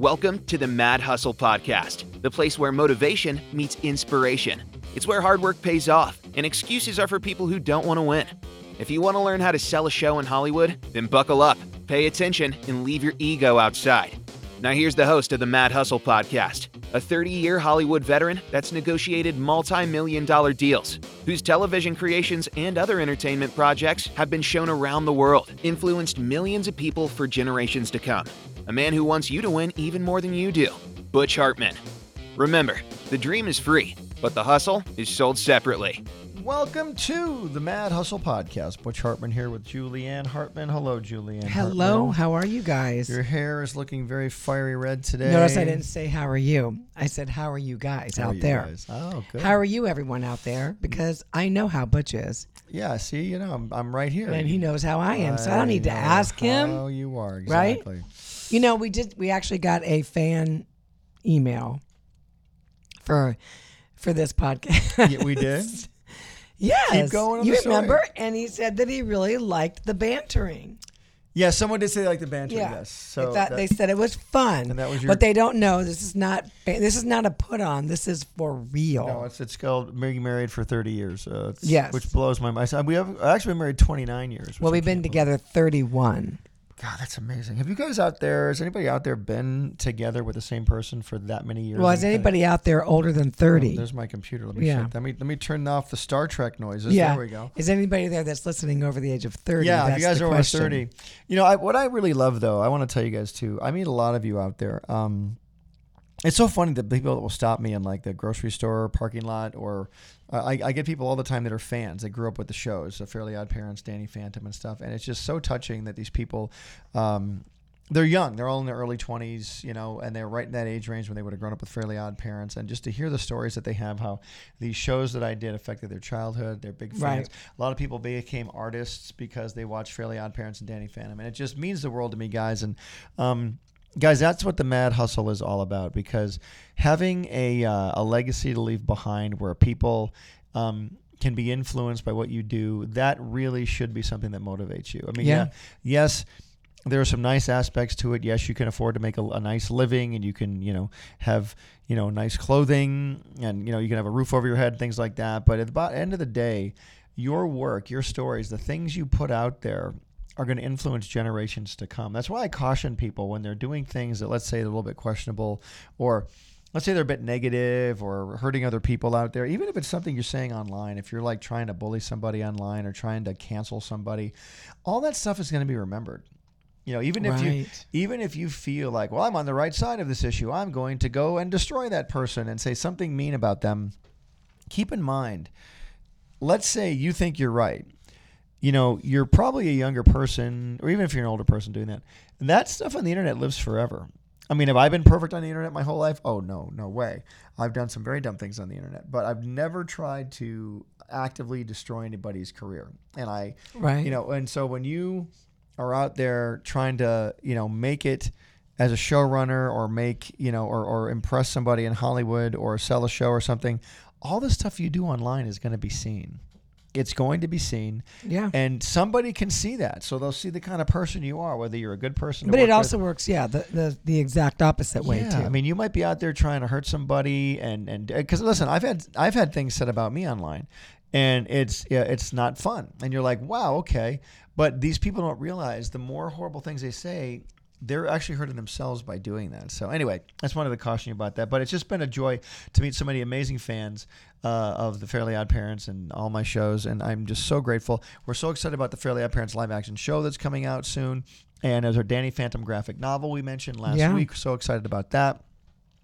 Welcome to the Mad Hustle Podcast, the place where motivation meets inspiration. It's where hard work pays off, and excuses are for people who don't want to win. If you want to learn how to sell a show in Hollywood, then buckle up, pay attention, and leave your ego outside. Now, here's the host of the Mad Hustle Podcast, a 30 year Hollywood veteran that's negotiated multi million dollar deals, whose television creations and other entertainment projects have been shown around the world, influenced millions of people for generations to come. A man who wants you to win even more than you do, Butch Hartman. Remember, the dream is free, but the hustle is sold separately. Welcome to the Mad Hustle Podcast. Butch Hartman here with Julianne Hartman. Hello, Julianne. Hello, Hartman. how are you guys? Your hair is looking very fiery red today. Notice I didn't say how are you. I said how are you guys How out you there? guys? Oh, good. How are you, everyone out there? Because I know how Butch is, yeah, see, you know, I'm, I'm right here. and he knows how I am. So I don't need to ask him. How you are, right? You know, we did. We actually got a fan email for for this podcast. Yeah, we did. yes, Keep going on you the story. remember? And he said that he really liked the bantering. Yeah, someone did say they like the banter. Yeah, Yes. So they, thought, that- they said it was fun. And that was your- but they don't know this is not this is not a put on. This is for real. no, it's it's called being married for 30 years. Uh, Yes. Which blows my mind. We have actually been married 29 years. well, we've been together 31. God, that's amazing. Have you guys out there? Has anybody out there been together with the same person for that many years? Well, is anybody out there older than Oh, 30? there's my computer. Let me Yeah. shut- let me let me turn off the Star Trek noises. yeah. There we go. Is anybody there that's listening over the age of 30? Yeah, if you guys are over thirty, you know I, what I really love though. I want to tell you guys too. I meet a lot of you out there. Um, it's so funny that people that will stop me in like the grocery store parking lot, or uh, I, I get people all the time that are fans. They grew up with the shows, the Fairly Odd Parents, Danny Phantom, and stuff. And it's just so touching that these people. Um, they're young. They're all in their early 20s, you know, and they're right in that age range when they would have grown up with fairly odd parents. And just to hear the stories that they have, how these shows that I did affected their childhood, they're big fans. Right. A lot of people became artists because they watched Fairly Odd Parents and Danny Phantom, and it just means the world to me, guys. And um, guys, that's what the Mad Hustle is all about. Because having a uh, a legacy to leave behind, where people um, can be influenced by what you do, that really should be something that motivates you. I mean, Yeah. yeah yes there are some nice aspects to it. Yes, you can afford to make a, a nice living, and you can, you know, have you know nice clothing, and you know you can have a roof over your head, things like that. But at the end of the day, your work, your stories, the things you put out there are going to influence generations to come. That's why I caution people when they're doing things that, let's say, they're a little bit questionable, or let's say they're a bit negative or hurting other people out there. Even if it's something you're saying online, if you're like trying to bully somebody online or trying to cancel somebody, all that stuff is going to be remembered. You know, even if you even if you feel like, well, I'm on the right side of this issue, I'm going to go and destroy that person and say something mean about them. Keep in mind, let's say you think you're right. You know, you're probably a younger person, or even if you're an older person doing that, and that stuff on the internet lives forever. I mean, have I been perfect on the internet my whole life? Oh no, no way. I've done some very dumb things on the internet, but I've never tried to actively destroy anybody's career. And I, Right. you know, and so when you are out there trying to, you know, make it as a showrunner or make, you know, or, or impress somebody in Hollywood or sell a show or something, all the stuff you do online is going to be seen. It's going to be seen, Yeah. and somebody can see that, so they'll see the kind of person you are, whether you're a good person. But it with- also works, yeah, the, the, the exact opposite way, yeah, too. I mean, you might be out there trying to hurt somebody, and and uh, because listen, I've had I've had things said about me online, and it's yeah, it's not fun, and you're like, wow, okay, but these people don't realize the more horrible things they say. They're actually hurting themselves by doing that. So anyway, I just wanted to caution you about that. But it's just been a joy to meet so many amazing fans uh, of the Fairly Odd Parents and all my shows, and I'm just so grateful. We're so excited about the Fairly Odd Parents live action show that's coming out soon, and there's our Danny Phantom graphic novel we mentioned last Yeah. week. So excited about that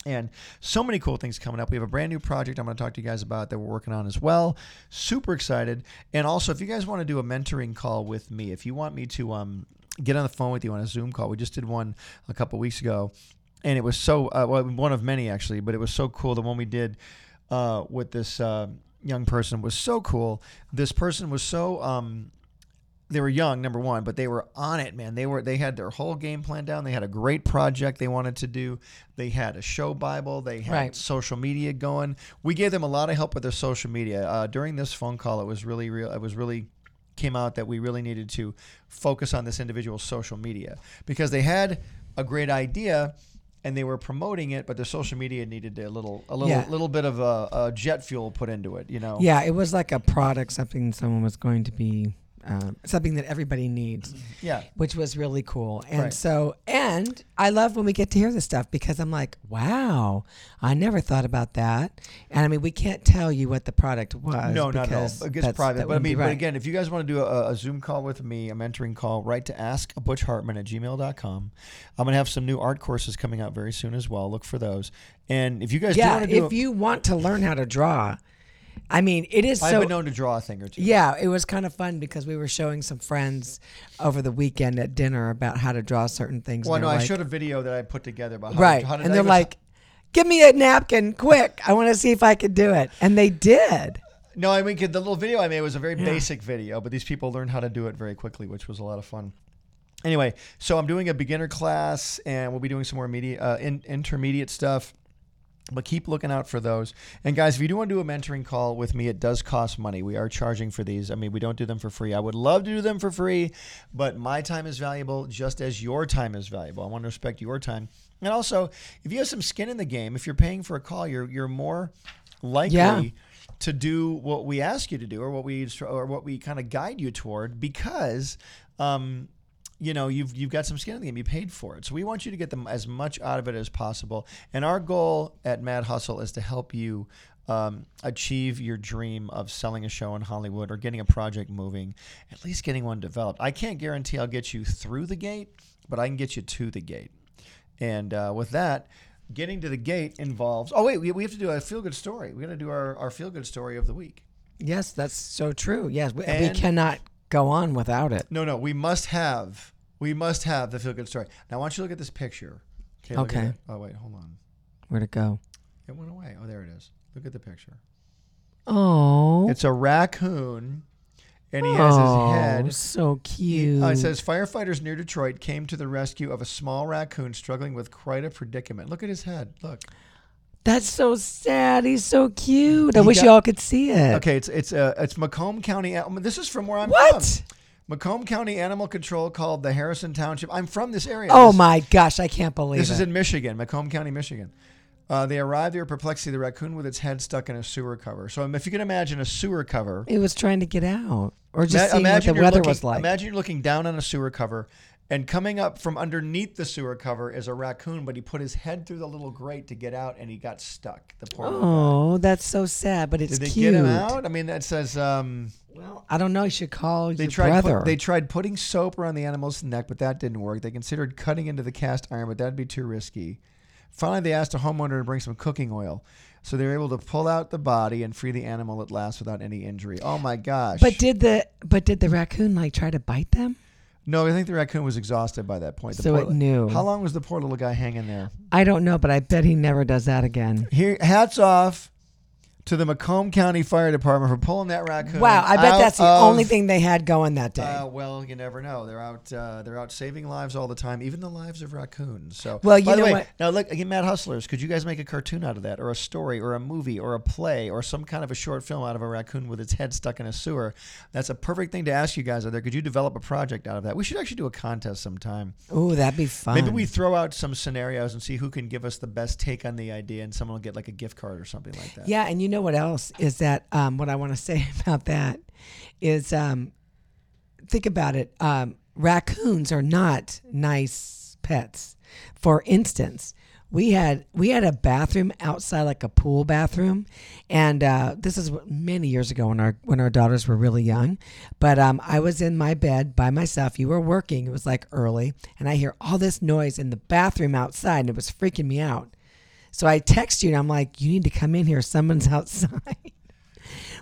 and so many cool things coming up. We have a brand new project I'm going to talk to you guys about that we're working on as well. Super excited. And also, if you guys want to do a mentoring call with me, if you want me to um, get on the phone with you on a Zoom call, we just did one a couple weeks ago, and it was so uh, well, one of many actually, but it was so cool. The one we did uh, with this uh, young person was so cool. This person was so. Um, they were young, number one, but they were on it, man. They were they had their whole game plan down. They had a great project they wanted to do. They had a show Bible. They had Right. social media going. We gave them a lot of help with their social media. Uh, during this phone call, it was really real. It was really came out that we really needed to focus on this individual's social media because they had a great idea and they were promoting it, but their social media needed a little a little Yeah. little bit of a, a jet fuel put into it. You know. Yeah, it was like a product, something someone was going to be, um, something that everybody needs, Yeah. which was really cool. And Right. so, and I love when we get to hear this stuff because I'm like, wow, I never thought about that. And I mean, we can't tell you what the product was. No, not at all. It gets private. But I mean, but again, if you guys want to do a, a Zoom call with me, a mentoring call, write to ask Butch Hartman at gmail.com. I'm going to have some new art courses coming out very soon as well. Look for those. And if you guys do yeah, want to do if you want to learn how to draw, I mean, it is I've so. been known to draw a thing or two. Yeah, it was kind of fun because we were showing some friends over the weekend at dinner about how to draw certain things. Well, and no, they're I like- showed a video that I put together about how right, To, how to and they're was- like, "Give me a napkin, quick! I want to see if I could do it." And they did. No, I mean the little video I made was a very basic video, but these people learned how to do it very quickly, which was a lot of fun. Anyway, so I'm doing a beginner class, and we'll be doing some more media, uh, in, intermediate stuff. But keep looking out for those. And guys, if you do want to do a mentoring call with me, it does cost money. We are charging for these. I mean, we don't do them for free. I would love to do them for free, but my time is valuable just as your time is valuable. I want to respect your time. And also, if you have some skin in the game, if you're paying for a call, you're you're more likely Yeah. to do what we ask you to do or what we or what we kind of guide you toward because um, you know you've you've got some skin in the game. You paid for it. So we want you to get them as much out of it as possible. And our goal at mad hustle is to help you um, achieve your dream of selling a show in hollywood or getting a project moving at least getting one developed. I can't guarantee i'll get you through the gate but i can get you to the gate. And uh, with that getting to the gate involves oh wait we, we have to do a feel good story. We got to do our, our feel good story of the week. Yes, that's so true. Yes, we, we cannot go on without it. No, no, we must have we must have the feel good story. Now I want you to look at this picture. look at Okay. Oh wait, hold on. Where'd it go? It went away. Oh, there it is. Look at the picture. Oh, It's a raccoon, and he has oh, his head. Oh he's so cute. Uh, it says firefighters near Detroit came to the rescue of a small raccoon struggling with quite a predicament. Look at his head. Look. That's so sad. He's so cute. I He wish got- y'all could see it. Okay, it's it's uh, it's Macomb County. This is from where I'm What? from. Macomb County Animal Control called the Harrison Township. I'm from this area. Oh This- my gosh, I can't believe This it. is in Michigan, Macomb County, Michigan. Uh, they arrived. Perplexed to the raccoon with its head stuck in a sewer cover. So um, if you can imagine a sewer cover, it was trying to get out, or just ima- seeing what the you're weather looking, was like. Imagine you're looking down on a sewer cover, and coming up from underneath the sewer cover is a raccoon. But he put his head through the little grate to get out, and he got stuck. The poor little guy. oh, that's so sad, but it's Did they cute. get him out? I mean, that says um, Well, I don't know. You should call they your tried. brother. Put, they tried putting soap around the animal's neck, but that didn't work. They considered cutting into the cast iron, but that'd be too risky. Finally, they asked a homeowner to bring some cooking oil. So they were able to pull out the body and free the animal at last without any injury. Oh my gosh! but did the but did the raccoon like try to bite them? No, I think the raccoon was exhausted by that point. The So poor it li- knew. How long was the poor little guy hanging there? I don't know, but I bet he never does that again. Here, hats off to the Macomb County Fire Department for pulling that raccoon. Wow, I bet that's the of- only thing they had going that day. Uh, well, you never know. They're out. Uh, they're out saving lives all the time, even the lives of raccoons. So, Well, you by the way, what? Now, look, again, Mad Hustlers. Could you guys make a cartoon out of that, or a story, or a movie, or a play, or some kind of a short film out of a raccoon with its head stuck in a sewer? That's a perfect thing to ask you guys out there. Could you develop a project out of that? We should actually do a contest sometime. Ooh, that'd be fun. Maybe we throw out some scenarios and see who can give us the best take on the idea, and someone will get like a gift card or something like that. Yeah, and you know what else is that? Um, what I want to say about that is, um, think about it. Um, raccoons are not nice pets. For instance, we had we had a bathroom outside, like a pool bathroom, and uh, this is many years ago when our when our daughters were really young. But um, I was in my bed by myself. You were working. It was like early, and I hear all this noise in the bathroom outside, and it was freaking me out. So I text you and I'm like, you need to come in here. Someone's outside,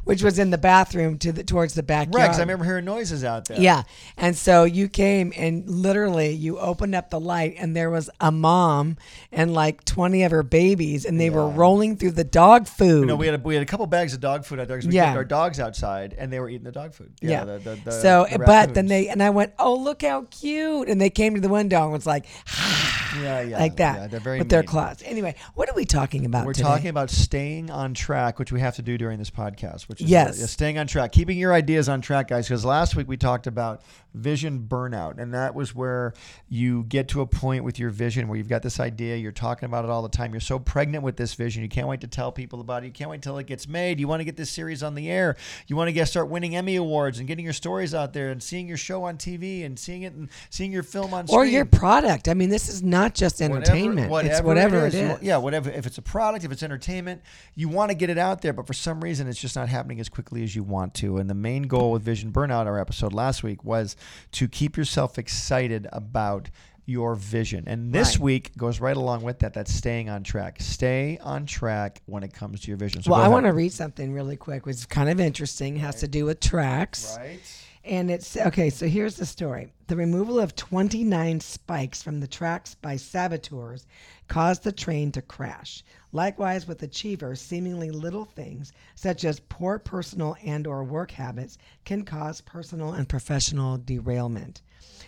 which was in the bathroom to the towards the backyard. Right, 'cause I remember hearing noises out there. Yeah. And so you came and literally you opened up the light and there was a mom and like 20 of her babies and they were rolling through the dog food. You know, we had a, we had a couple bags of dog food out there because we Yeah. kept our dogs outside, and they were eating the dog food. yeah. the- the- the- so, the but then raccoons. they, and I went, oh, look how cute. And they came to the window and was like, ah, yeah, yeah, like that yeah, they're very with their mean. claws. Anyway, what are we talking about We're today? talking about staying on track, which we have to do during this podcast. Which which is uh, Yes. yeah, staying on track, keeping your ideas on track, guys. Because last week we talked about vision burnout, and that was where you get to a point with your vision where you've got this idea, you're talking about it all the time, you're so pregnant with this vision, you can't wait to tell people about it, you can't wait till it gets made, you want to get this series on the air, you want to get start winning Emmy awards and getting your stories out there and seeing your show on TV and seeing it and seeing your film on screen. or screen. your product. I mean, this is not just entertainment. it's whatever it is. want- yeah, whatever. If it's a product, if it's entertainment, you want to get it out there, but for some reason, it's just not happening as quickly as you want to. And the main goal with Vision Burnout, our episode last week, was to keep yourself excited about your vision. And this Right. week goes right along with that. That's staying on track. Stay on track when it comes to your vision. So well, I want to read something really quick, which is kind of interesting. Has to do with tracks. Right. And it's okay, so here's the story. The removal of 29 spikes from the tracks by saboteurs caused the train to crash. Likewise with achievers, seemingly little things such as poor personal and or work habits can cause personal and professional derailment.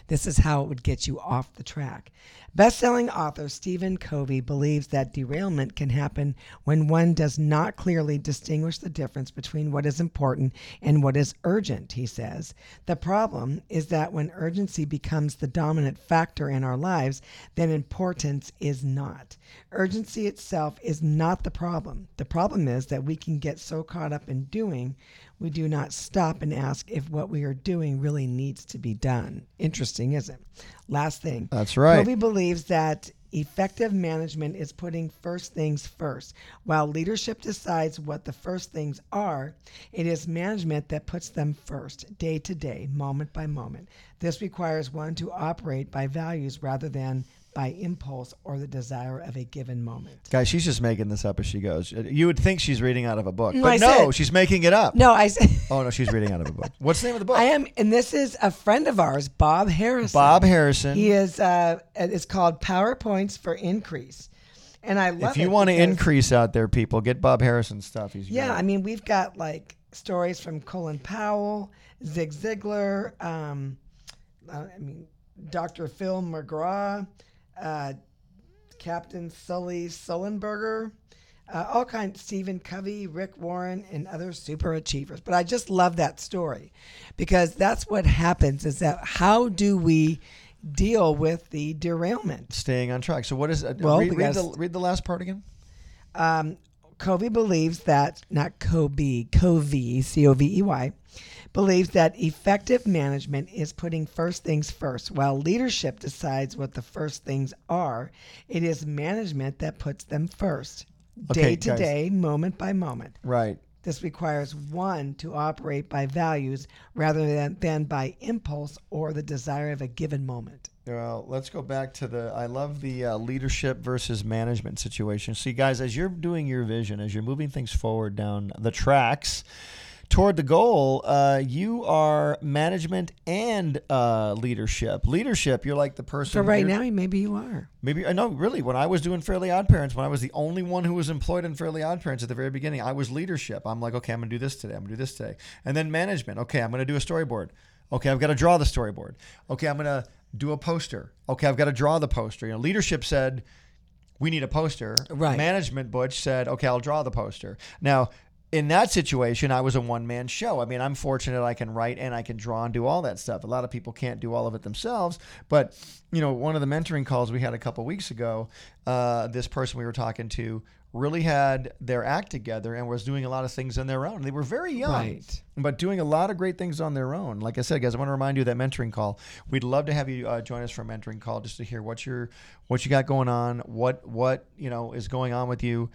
This is how it would get you off the track. Best-selling author Stephen Covey believes that derailment can happen when one does not clearly distinguish the difference between what is important and what is urgent, he says. The problem is that when urgency becomes the dominant factor in our lives, then importance is not. Urgency itself is not the problem. The problem is that we can get so caught up in doing we do not stop and ask if what we are doing really needs to be done. Interesting, isn't it? Last thing. That's right. Covey believes that effective management is putting first things first. While leadership decides what the first things are, it is management that puts them first, day to day, moment by moment. This requires one to operate by values rather than by impulse or the desire of a given moment. Guys, she's just making this up as she goes. You would think she's reading out of a book, No, but I no, said- she's making it up. No, I said. Oh no, she's reading out of a book. What's the name of the book? I am, and this is a friend of ours, Bob Harrison. Bob Harrison. He is. Uh, it's called PowerPoints for Increase, and I love if you want to increase out there, people, get Bob Harrison stuff. He's Yeah, great. I mean, we've got like stories from Colin Powell, Zig Ziglar, um, uh, I mean, Dr. Phil McGraw, uh, Captain Sully Sullenberger, uh, all kinds, Stephen Covey, Rick Warren, and other super achievers. But I just love that story because that's what happens is that how do we deal with the derailment? staying on track. So what is? Uh, Well, read, read the read the last part again. um, Covey believes that not Kobe, Covey, C O V E Y, believes that effective management is putting first things first. While leadership decides what the first things are, it is management that puts them first, Okay, day to guys. day, moment by moment. Right. This requires one to operate by values rather than, than by impulse or the desire of a given moment. Well, let's go back to the. I love the uh, leadership versus management situation. See, guys, as you're doing your vision, as you're moving things forward down the tracks toward the goal, uh, you are management and uh, leadership. Leadership, you're like the person. For right now, maybe you are. Maybe I know really when I was doing Fairly Odd Parents, when I was the only one who was employed in Fairly Odd Parents at the very beginning, I was leadership. I'm like, okay, I'm gonna do this today. I'm gonna do this today, and then management. Okay, I'm gonna do a storyboard. Okay, I've got to draw the storyboard. Okay, I'm gonna do a poster. Okay, I've got to draw the poster. You know, leadership said we need a poster. Right. Management Butch said, okay, I'll draw the poster. Now. In that situation, I was a one man show. I mean, I'm fortunate I can write and I can draw and do all that stuff. A lot of people can't do all of it themselves. But, you know, one of the mentoring calls we had a couple weeks ago, uh, this person we were talking to really had their act together and was doing a lot of things on their own. They were very young, Right. but doing a lot of great things on their own. Like I said, guys, I want to remind you of that mentoring call. We'd love to have you uh, join us for a mentoring call just to hear what you're, what you got going on, what what you know is going on with you,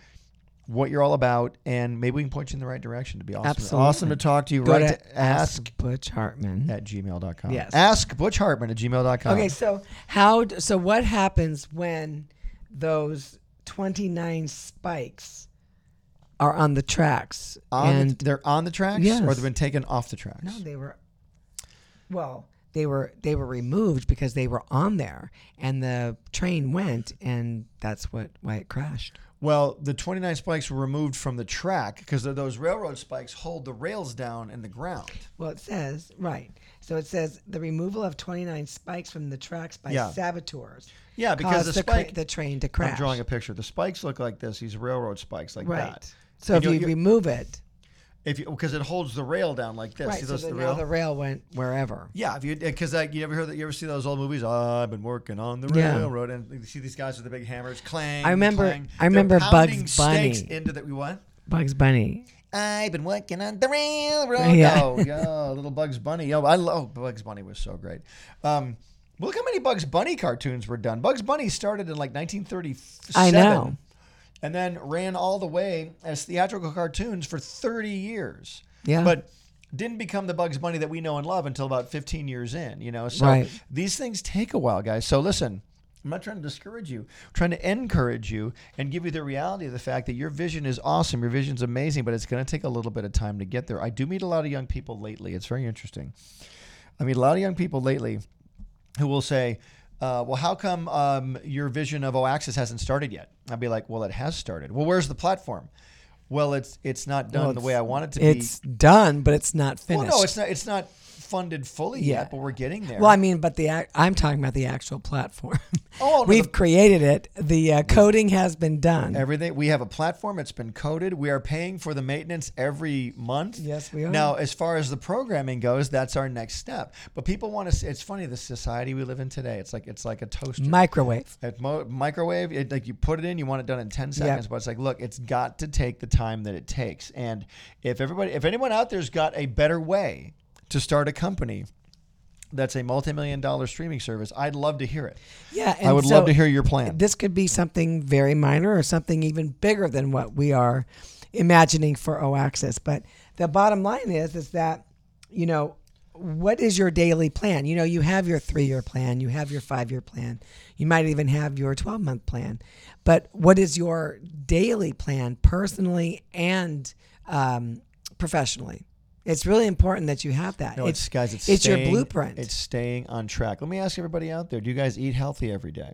what you're all about, and maybe we can point you in the right direction. To be awesome, Absolutely. awesome to talk to you. Go right to to ask Butch Hartman. at gmail.com. Yes. Ask Butch Hartman at gmail.com. Okay, so how? So what happens when those twenty nine spikes are on the tracks? On and the, they're on the tracks, Yes. or they've been taken off the tracks. no, they were. Well, they were they were removed because they were on there, and the train went, and that's what why it crashed. Well, the 29 spikes were removed from the track because those railroad spikes hold the rails down in the ground. Well, it says right. So it says the removal of twenty nine spikes from the tracks by Yeah. saboteurs. Yeah, because the the, cra- the train to crash. I'm drawing a picture. The spikes look like this. These railroad spikes like right. that. So And if you you'll- remove it, if you because it holds the rail down like this. Right. See So those the rail? the rail went wherever. Yeah, if you because like you ever heard that you ever see those old movies? Oh, I've been working on the Yeah. railroad, and you see these guys with the big hammers, clang. I remember- clang. I remember Bugs Bunny. into the we what? Bugs Bunny. I've been working on the railroad. Yeah. Oh, yeah, little Bugs Bunny. Yo, I love Bugs Bunny was so great. Um, look how many Bugs Bunny cartoons were done. Bugs Bunny started in like 1937. I know. And then ran all the way as theatrical cartoons for 30 years. Yeah. But didn't become the Bugs Bunny that we know and love until about 15 years in, you know? So Right. these things take a while, guys. So listen, I'm not trying to discourage you. I'm trying to encourage you and give you the reality of the fact that your vision is awesome. Your vision's amazing, but it's going to take a little bit of time to get there. I do meet a lot of young people lately. It's very interesting. I meet a lot of young people lately who will say, uh, well, how come um, your vision of OAXIS hasn't started yet? I'd be like, well, it has started. Well, where's the platform? Well, it's it's not done Well, the way I want it to It's be. It's done, but it's not Well, finished. no, it's not. It's not funded fully Yeah. yet, but we're getting there. Well, I mean, but the I'm talking about the actual platform. Oh, no, We've the- created it. The uh, coding has been done. Everything we have a platform. It's been coded. We are paying for the maintenance every month. Yes, we are. Now, as far as the programming goes, that's our next step. But people want to. It's funny the society we live in today. It's like it's like a toaster. Microwave. At mo- microwave, it, like you put it in, you want it done in ten seconds. But it's like, look, it's got to take the time that it takes. And if everybody, if anyone out there's got a better way to start a company that's a multi-million dollar streaming service, I'd love to hear it. Yeah, I would so love to hear your plan. This could be something very minor or something even bigger than what we are imagining for OAXIS. But the bottom line is, is that you know what is your daily plan? You know, you have your three-year plan, you have your five-year plan, you might even have your twelve-month plan. But what is your daily plan, personally and um, professionally? It's really important that you have that. No, it's, guys, it's, it's your blueprint. It's staying on track. Let me ask everybody out there: Do you guys eat healthy every day,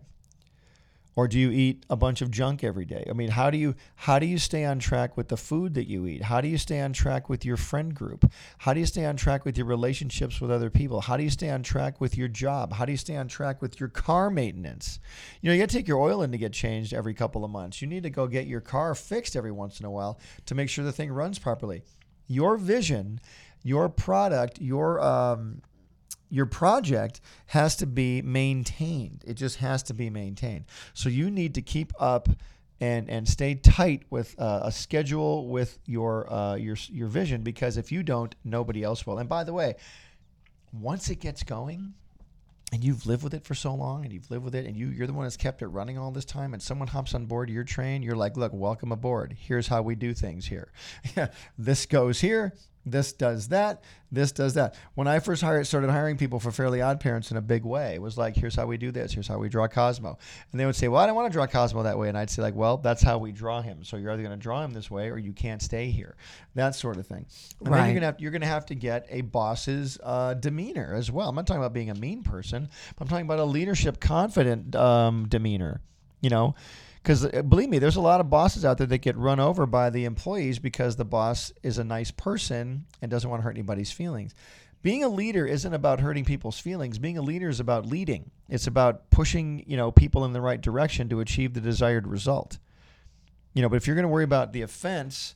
or do you eat a bunch of junk every day? I mean, how do you how do you stay on track with the food that you eat? How do you stay on track with your friend group? How do you stay on track with your relationships with other people? How do you stay on track with your job? How do you stay on track with your car maintenance? You know, you got to take your oil in to get changed every couple of months. You need to go get your car fixed every once in a while to make sure the thing runs properly. Your vision, your product, your um, your project has to be maintained. It just has to be maintained. So you need to keep up and and stay tight with uh, a schedule with your uh, your your vision because if you don't, nobody else will. And by the way, once it gets going, and you've lived with it for so long and you've lived with it and you, you're the one that's kept it running all this time and someone hops on board your train you're like look welcome aboard. Here's how we do things here. This goes here this does that this does that when i first hired, started hiring people for fairly odd parents in a big way it was like here's how we do this here's how we draw cosmo and they would say well i don't want to draw cosmo that way and i'd say like well that's how we draw him so you're either going to draw him this way or you can't stay here that sort of thing and then Right. you're going to have you're going to have to get a boss's uh, demeanor as well. I'm not talking about being a mean person. But I'm talking about a leadership confident um, demeanor. You know, because uh, believe me, there's a lot of bosses out there that get run over by the employees because the boss is a nice person and doesn't want to hurt anybody's feelings. Being a leader isn't about hurting people's feelings. Being a leader is about leading. It's about pushing, you know, people in the right direction to achieve the desired result. You know, but if you're going to worry about the offense,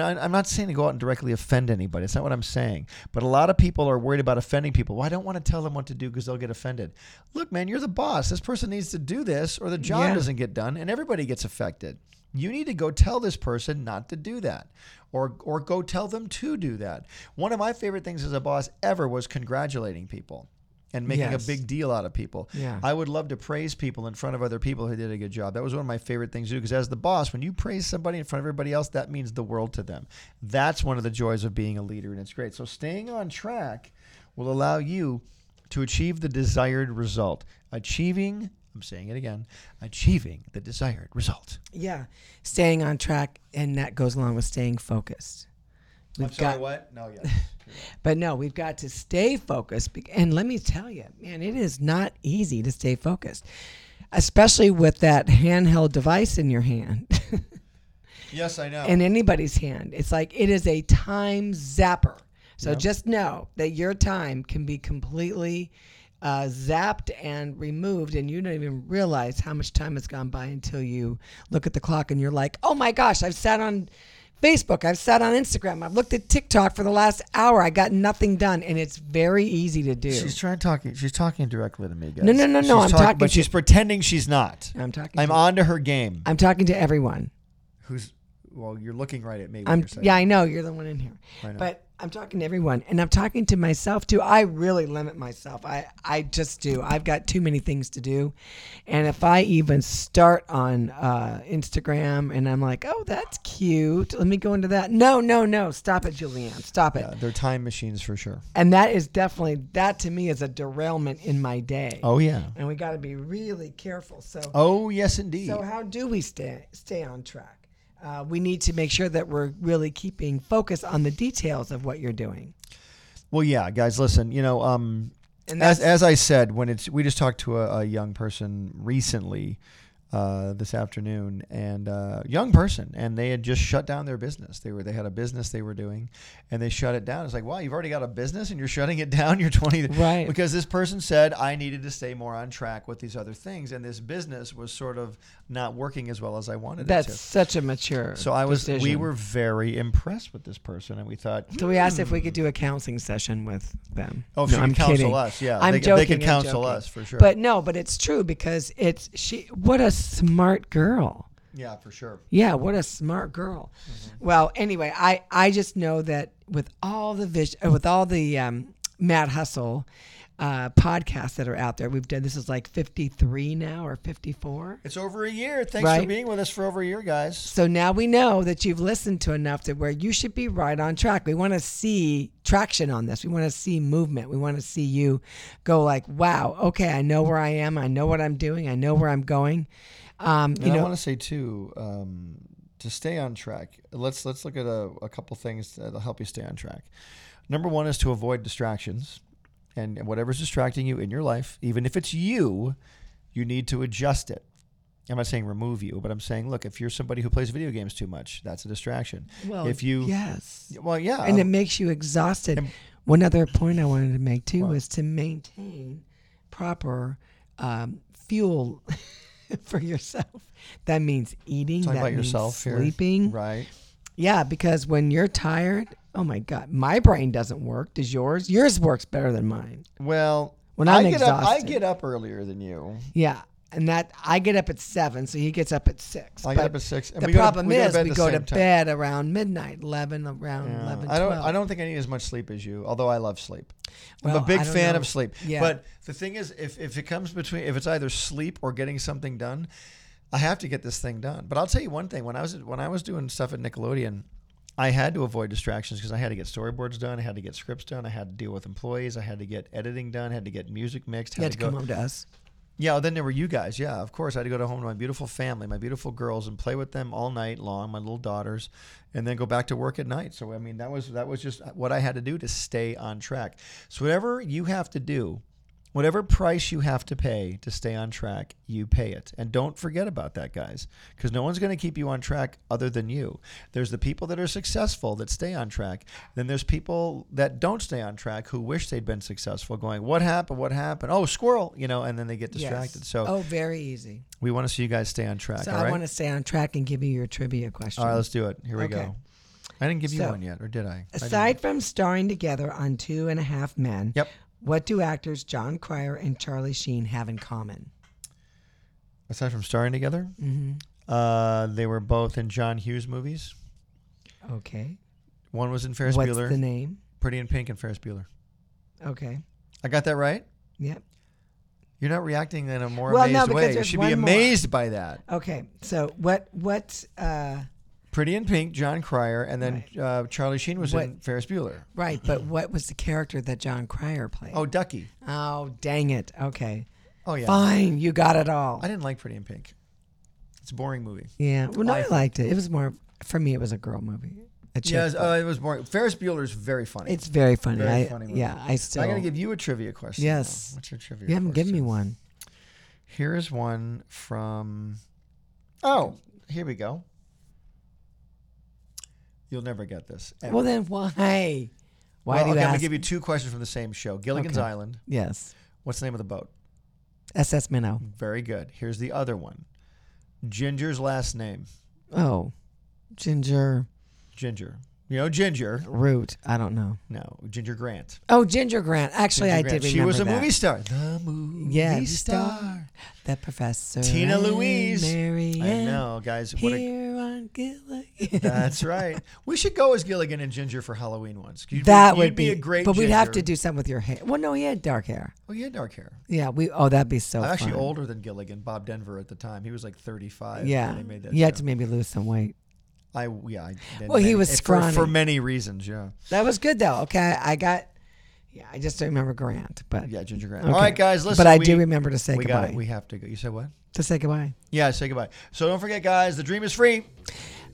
I, I'm not saying to go out and directly offend anybody. It's not what I'm saying. But a lot of people are worried about offending people. Well, I don't want to tell them what to do because they'll get offended. Look, man, you're the boss. This person needs to do this, or the job Yeah. doesn't get done, and everybody gets affected. You need to go tell this person not to do that, or or go tell them to do that. One of my favorite things as a boss ever was congratulating people and making Yes. a big deal out of people. Yeah. I would love to praise people in front of other people who did a good job. That was one of my favorite things to do because as the boss, when you praise somebody in front of everybody else, that means the world to them. That's one of the joys of being a leader, and it's great. So staying on track will allow you to achieve the desired result. Achieving, I'm saying it again, achieving the desired result. Yeah, staying on track, and that goes along with staying focused. We've got, what? No, yes. But no, we've got to stay focused. And let me tell you, man, it is not easy to stay focused, especially with that handheld device in your hand, yes, I know. in anybody's hand. It's like it is a time zapper. So Yep. just know that your time can be completely uh, zapped and removed, and you don't even realize how much time has gone by until you look at the clock and you're like, "Oh my gosh, I've sat on Facebook. I've sat on Instagram. I've looked at TikTok for the last hour. I got nothing done, and it's very easy to do. She's trying talking. She's talking directly to me, guys. No, no, no, no, She's I'm talking but to- she's pretending she's not. I'm talking. I'm to, on to her game. I'm talking to everyone. Who's? Well, you're looking right at me. I'm yeah, I know you're the one in here, I know. but I'm talking to everyone, and I'm talking to myself too. I really limit myself. I I just do. I've got too many things to do, and if I even start on uh, Instagram and I'm like, oh, that's cute, let me go into that. No, no, no, stop it, Julianne, stop it. Yeah, they're time machines for sure. And that is definitely that to me is a derailment in my day. Oh yeah. And we got to be really careful. So Oh yes, indeed. so how do we stay stay on track? Uh, we need to make sure that we're really keeping focus on the details of what you're doing. well, yeah, guys, listen. You know, um, And as as I said, when it's we just talked to a, a young person recently. Uh, this afternoon, and uh, young person, and they had just shut down their business. They were they had a business they were doing, and they shut it down. It's like, wow, you've already got a business, and you're shutting it down. You're 20, Right. Because this person said I needed to stay more on track with these other things, and this business was sort of not working as well as I wanted it to. That's such a mature. So I was. We were very impressed with this person, and we thought, So we asked if we could do a counseling session with them. oh, she I'm counsel kidding. us, yeah, I'm they, joking. they could counsel us for sure. But no, but it's true because it's she. What a smart girl. yeah, for sure. Yeah, what a smart girl. Well, anyway, I I just know that with all the vision, uh, with all the um, Mad Hustle uh, podcasts that are out there, we've done this is like fifty three now or fifty four. It's over a year. Thanks for being with us for over a year, guys. So now we know that you've listened to enough to where you should be right on track. We want to see traction on this. We want to see movement. We want to see you go like, wow, okay, I know where I am. I know what I'm doing. I know where I'm going. Um, And you I want to say too, um, to stay on track. Let's let's look at a, a couple things that'll help you stay on track. Number one is to avoid distractions, and whatever's distracting you in your life, even if it's you, you need to adjust it. I'm not saying remove you, but I'm saying, look, if you're somebody who plays video games too much, that's a distraction. well, if you, yes. well, yeah, and it makes you exhausted. And- One other point I wanted to make too What? was to maintain proper um, fuel for yourself. That means eating. talking that about means yourself here, sleeping. right? Yeah, because when you're tired, oh my God, my brain doesn't work. Does yours? Yours works better than mine. Well, When I I'm get up, I get up earlier than you. Yeah. And that I get up at seven, so he gets up at six. I get up at six. And the we go to- problem to is we go to time. bed around midnight, 11, around Yeah. 11, I don't. I don't think I need as much sleep as you. Although I love sleep. I'm a big fan know. of sleep. Yeah. But the thing is, if if it comes between, if it's either sleep or getting something done, I have to get this thing done. But I'll tell you one thing: when I was when I was doing stuff at Nickelodeon. I had to avoid distractions because I had to get storyboards done, I had to get scripts done, I had to deal with employees, I had to get editing done, I had to get music mixed. You had had to go, come home to us. yeah, well, then there were you guys. Yeah, of course. I had to go to home to my beautiful family, my beautiful girls, and play with them all night long, my little daughters, and then go back to work at night. So I mean, that was that was just what I had to do to stay on track. So whatever you have to do, whatever price you have to pay to stay on track, you pay it. And don't forget about that, guys, because no one's going to keep you on track other than you. There's the people that are successful that stay on track. Then there's people that don't stay on track who wish they'd been successful, going, "What happened? What happened? Oh, squirrel!" You know, and then they get distracted. Yes. So oh, very easy. we want to see you guys stay on track. So I right. want to stay on track and give you your trivia question. all right, let's do it. Here we Okay. go. I didn't give you So, one yet, or did I? I. Aside from starring together on Two and a Half Men, Yep. What do actors Jon Cryer and Charlie Sheen have in common? Aside from starring together, hmm uh, they were both in John Hughes movies. Okay. One was in Ferris What's Bueller, the name? Pretty in Pink, and Ferris Bueller. Okay. I got that right. Yep. You're not reacting in a more Well, amazed because way. You should be one more. amazed by that. Okay. So what? What? Uh, Pretty in Pink, Jon Cryer, and then uh, Charlie Sheen was in What- Ferris Bueller. right. But what was the character that Jon Cryer played? Oh, Ducky. Oh, dang it. Okay. Oh yeah. Fine. You got it all. I didn't like Pretty in Pink. It's a boring movie. yeah. Well, no, I liked it. It was more for me. It was a girl movie. A chick Yes, flick. uh, it was boring. Ferris Bueller's very funny. it's very funny. very I, funny movie. yeah. I still. I'm gonna give you a trivia question. Yes. What's your trivia? you haven't given me question? one. Here is one from. Oh, here we go. You'll never get this. ever. Well, then why? Why Well, do you okay, I'm ask? gonna give you two questions from the same show. Gilligan's Okay. Island. yes. What's the name of the boat? SS Minnow. Very good. Here's the other one. Ginger's last name. Oh, Ginger. Ginger. You know Ginger. Root. I don't know. No, Ginger Grant. Oh, Ginger Grant. Actually, Ginger I Grant. did She was a that. movie star. The movie Yeah, the star. star. The professor. Tina and Louise. Mary I Ann know, guys. What a, Gilligan. that's right. We should go as Gilligan and Ginger for Halloween once. You'd be- that you'd would be, a great. But we'd have to do something with your hair. Well, no, he had dark hair. Oh, you had dark hair. Yeah, we. Oh, that'd be so. I'm actually fun. older than Gilligan. Bob Denver at the time. He was like 35. Yeah, they made that you had to maybe lose some weight. I yeah. I, Well, he was for, scrawny. for many reasons. Yeah. That was good though. Okay, I got. Yeah, I just don't remember Grant, but Yeah, Ginger Grant. Okay. All right, guys. Listen. but I we, do remember to say we goodbye. got. We have to go. You said what? To say goodbye. Yeah, say goodbye. So don't forget, guys. The dream is free.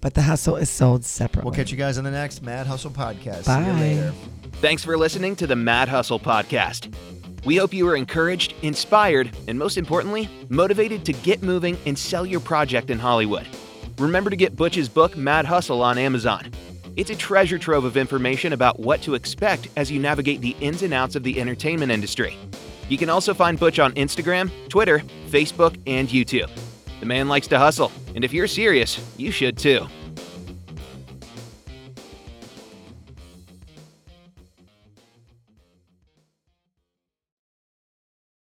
But the hustle is sold separately. We'll catch you guys in the next Mad Hustle podcast. See Bye. you later. Thanks for listening to the Mad Hustle podcast. We hope you were encouraged, inspired, and most importantly, motivated to get moving and sell your project in Hollywood. Remember to get Butch's book, Mad Hustle, on Amazon. It's a treasure trove of information about what to expect as you navigate the ins and outs of the entertainment industry. You can also find Butch on Instagram, Twitter, Facebook, and YouTube. The man likes to hustle, and if you're serious, you should too.